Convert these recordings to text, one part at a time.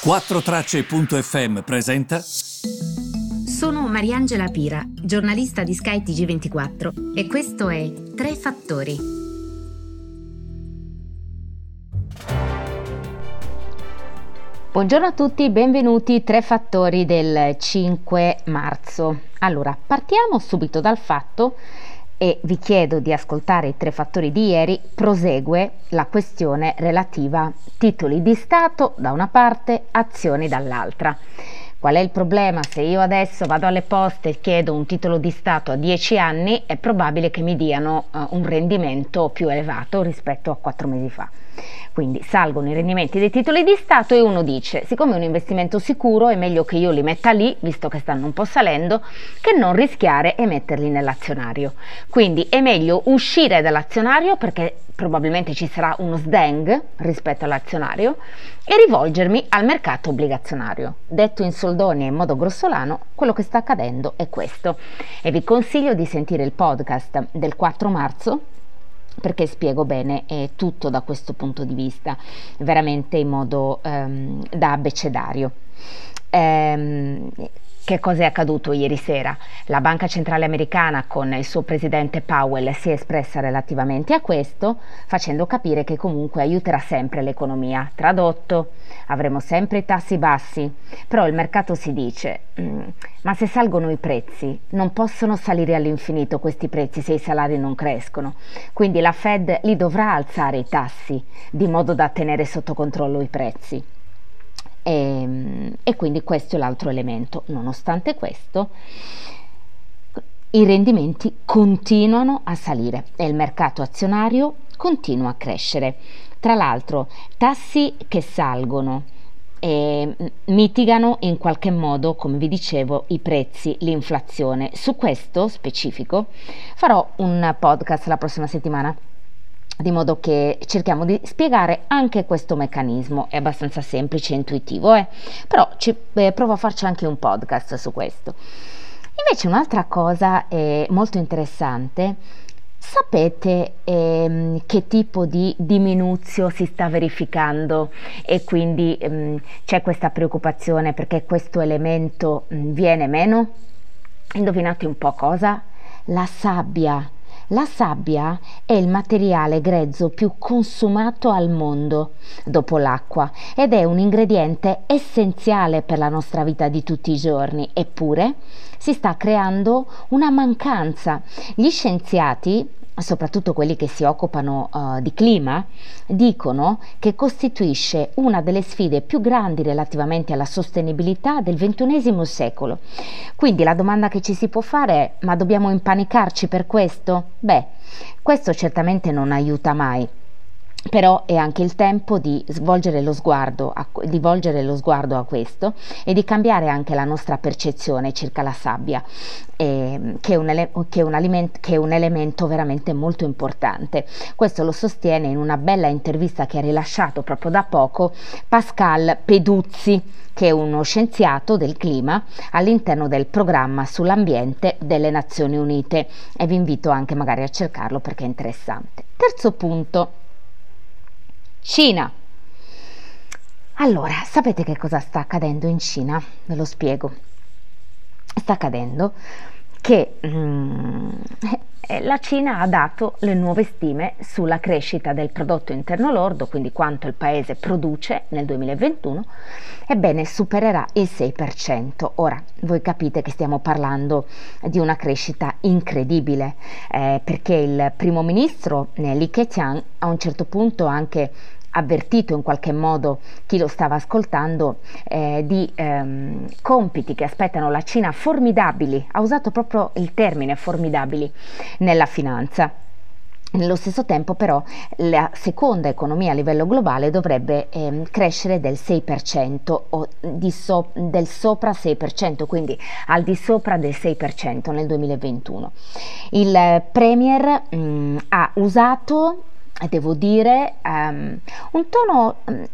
4Tracce.fm presenta. Sono Mariangela Pira, giornalista di Sky TG24 e questo è Tre Fattori. Buongiorno a tutti, benvenuti Tre Fattori del 5 marzo. Allora, partiamo subito dal fatto e vi chiedo di ascoltare i tre fattori di ieri, prosegue la questione relativa titoli di Stato da una parte, azioni dall'altra. Qual è il problema? Se io adesso vado alle poste e chiedo un titolo di Stato a 10 anni, è probabile che mi diano uh, un rendimento più elevato rispetto a 4 mesi fa. Quindi salgono i rendimenti dei titoli di Stato e uno dice, siccome è un investimento sicuro è meglio che io li metta lì, visto che stanno un po' salendo, che non rischiare e metterli nell'azionario. Quindi è meglio uscire dall'azionario perché probabilmente ci sarà uno sdeng rispetto all'azionario e rivolgermi al mercato obbligazionario. Detto in soldoni e in modo grossolano, quello che sta accadendo è questo. E vi consiglio di sentire il podcast del 4 marzo perché spiego bene eh, tutto da questo punto di vista, veramente in modo ehm, da abbecedario. Ehm, che cosa è accaduto ieri sera? La Banca Centrale Americana con il suo presidente Powell si è espressa relativamente a questo, facendo capire che comunque aiuterà sempre l'economia. Tradotto, avremo sempre i tassi bassi, però il mercato si dice, mm, ma se salgono i prezzi, non possono salire all'infinito questi prezzi se i salari non crescono. Quindi la Fed li dovrà alzare i tassi, di modo da tenere sotto controllo i prezzi. E, ehm, e quindi questo è l'altro elemento. Nonostante questo, i rendimenti continuano a salire e il mercato azionario continua a crescere. Tra l'altro, tassi che salgono e mitigano in qualche modo, come vi dicevo, i prezzi, l'inflazione. Su questo specifico farò un podcast la prossima settimana di modo che cerchiamo di spiegare anche questo meccanismo, è abbastanza semplice e intuitivo, eh? però ci, eh, provo a farci anche un podcast su questo. Invece un'altra cosa eh, molto interessante, sapete ehm, che tipo di diminuzio si sta verificando e quindi ehm, c'è questa preoccupazione perché questo elemento mh, mm, viene meno? Indovinate un po' cosa? La sabbia la sabbia è il materiale grezzo più consumato al mondo dopo l'acqua ed è un ingrediente essenziale per la nostra vita di tutti i giorni, eppure si sta creando una mancanza. Gli scienziati soprattutto quelli che si occupano uh, di clima, dicono che costituisce una delle sfide più grandi relativamente alla sostenibilità del XXI secolo. Quindi la domanda che ci si può fare è ma dobbiamo impanicarci per questo? Beh, questo certamente non aiuta mai però è anche il tempo di svolgere lo sguardo a, di volgere lo sguardo a questo e di cambiare anche la nostra percezione circa la sabbia, eh, che, è un ele- che, è un aliment- che, è un elemento veramente molto importante. Questo lo sostiene in una bella intervista che ha rilasciato proprio da poco Pascal Peduzzi, che è uno scienziato del clima all'interno del programma sull'ambiente delle Nazioni Unite e vi invito anche magari a cercarlo perché è interessante. Terzo punto Cina. Allora, sapete che cosa sta accadendo in Cina? Ve lo spiego. Sta accadendo che mm, la Cina ha dato le nuove stime sulla crescita del prodotto interno lordo, quindi quanto il paese produce nel 2021, ebbene supererà il 6%. Ora, voi capite che stiamo parlando di una crescita incredibile, eh, perché il primo ministro Li Keqiang a un certo punto anche avvertito in qualche modo chi lo stava ascoltando eh, di ehm, compiti che aspettano la Cina formidabili, ha usato proprio il termine formidabili nella finanza. Nello stesso tempo però la seconda economia a livello globale dovrebbe eh, crescere del 6% o so, del sopra 6%, quindi al di sopra del 6% nel 2021. Il Premier mh, mm, ha usato devo dire, um, un tono um,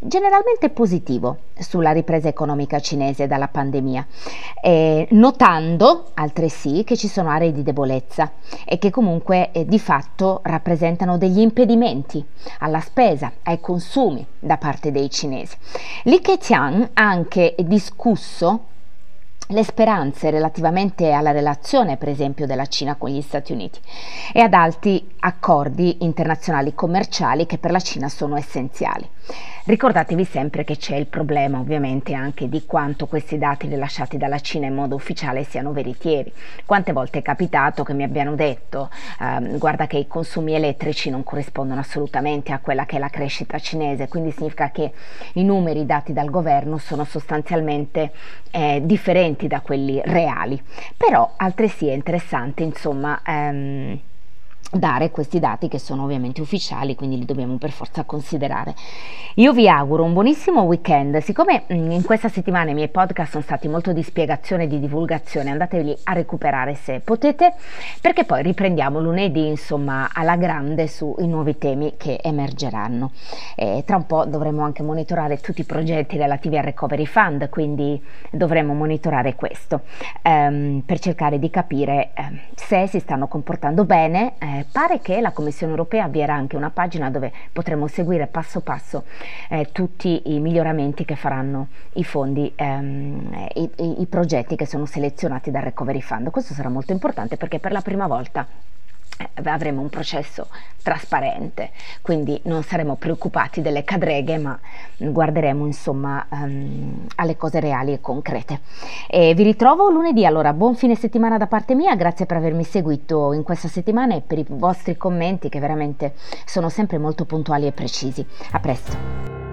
generalmente positivo sulla ripresa economica cinese dalla pandemia, eh, notando altresì che ci sono aree di debolezza e che comunque eh, di fatto rappresentano degli impedimenti alla spesa, ai consumi da parte dei cinesi. Li Keqiang ha anche discusso le speranze relativamente alla relazione, per esempio, della Cina con gli Stati Uniti e ad altri accordi internazionali commerciali che per la Cina sono essenziali. Ricordatevi sempre che c'è il problema ovviamente anche di quanto questi dati rilasciati dalla Cina in modo ufficiale siano veritieri. Quante volte è capitato che mi abbiano detto ehm, guarda che i consumi elettrici non corrispondono assolutamente a quella che è la crescita cinese, quindi significa che i numeri dati dal governo sono sostanzialmente eh, differenti da quelli reali. Però altresì è interessante insomma ehm, dare questi dati che sono ovviamente ufficiali, quindi li dobbiamo per forza considerare. Io vi auguro un buonissimo weekend. Siccome mm, in questa settimana i miei podcast sono stati molto di spiegazione e di divulgazione, andateli a recuperare se potete, perché poi riprendiamo lunedì, insomma, alla grande sui nuovi temi che emergeranno. E tra un po' dovremo anche monitorare tutti i progetti relativi al Recovery Fund, quindi dovremo monitorare questo ehm, per cercare di capire eh, se si stanno comportando bene. Eh, eh, pare che la Commissione europea avvierà anche una pagina dove potremo seguire passo passo eh, tutti i miglioramenti che faranno i fondi, ehm, i, i, i progetti che sono selezionati dal Recovery Fund. Questo sarà molto importante perché per la prima volta avremo un processo trasparente, quindi non saremo preoccupati delle cadreghe, ma guarderemo insomma um, alle cose reali e concrete. E vi ritrovo lunedì, allora buon fine settimana da parte mia, grazie per avermi seguito in questa settimana e per i vostri commenti che veramente sono sempre molto puntuali e precisi. A presto!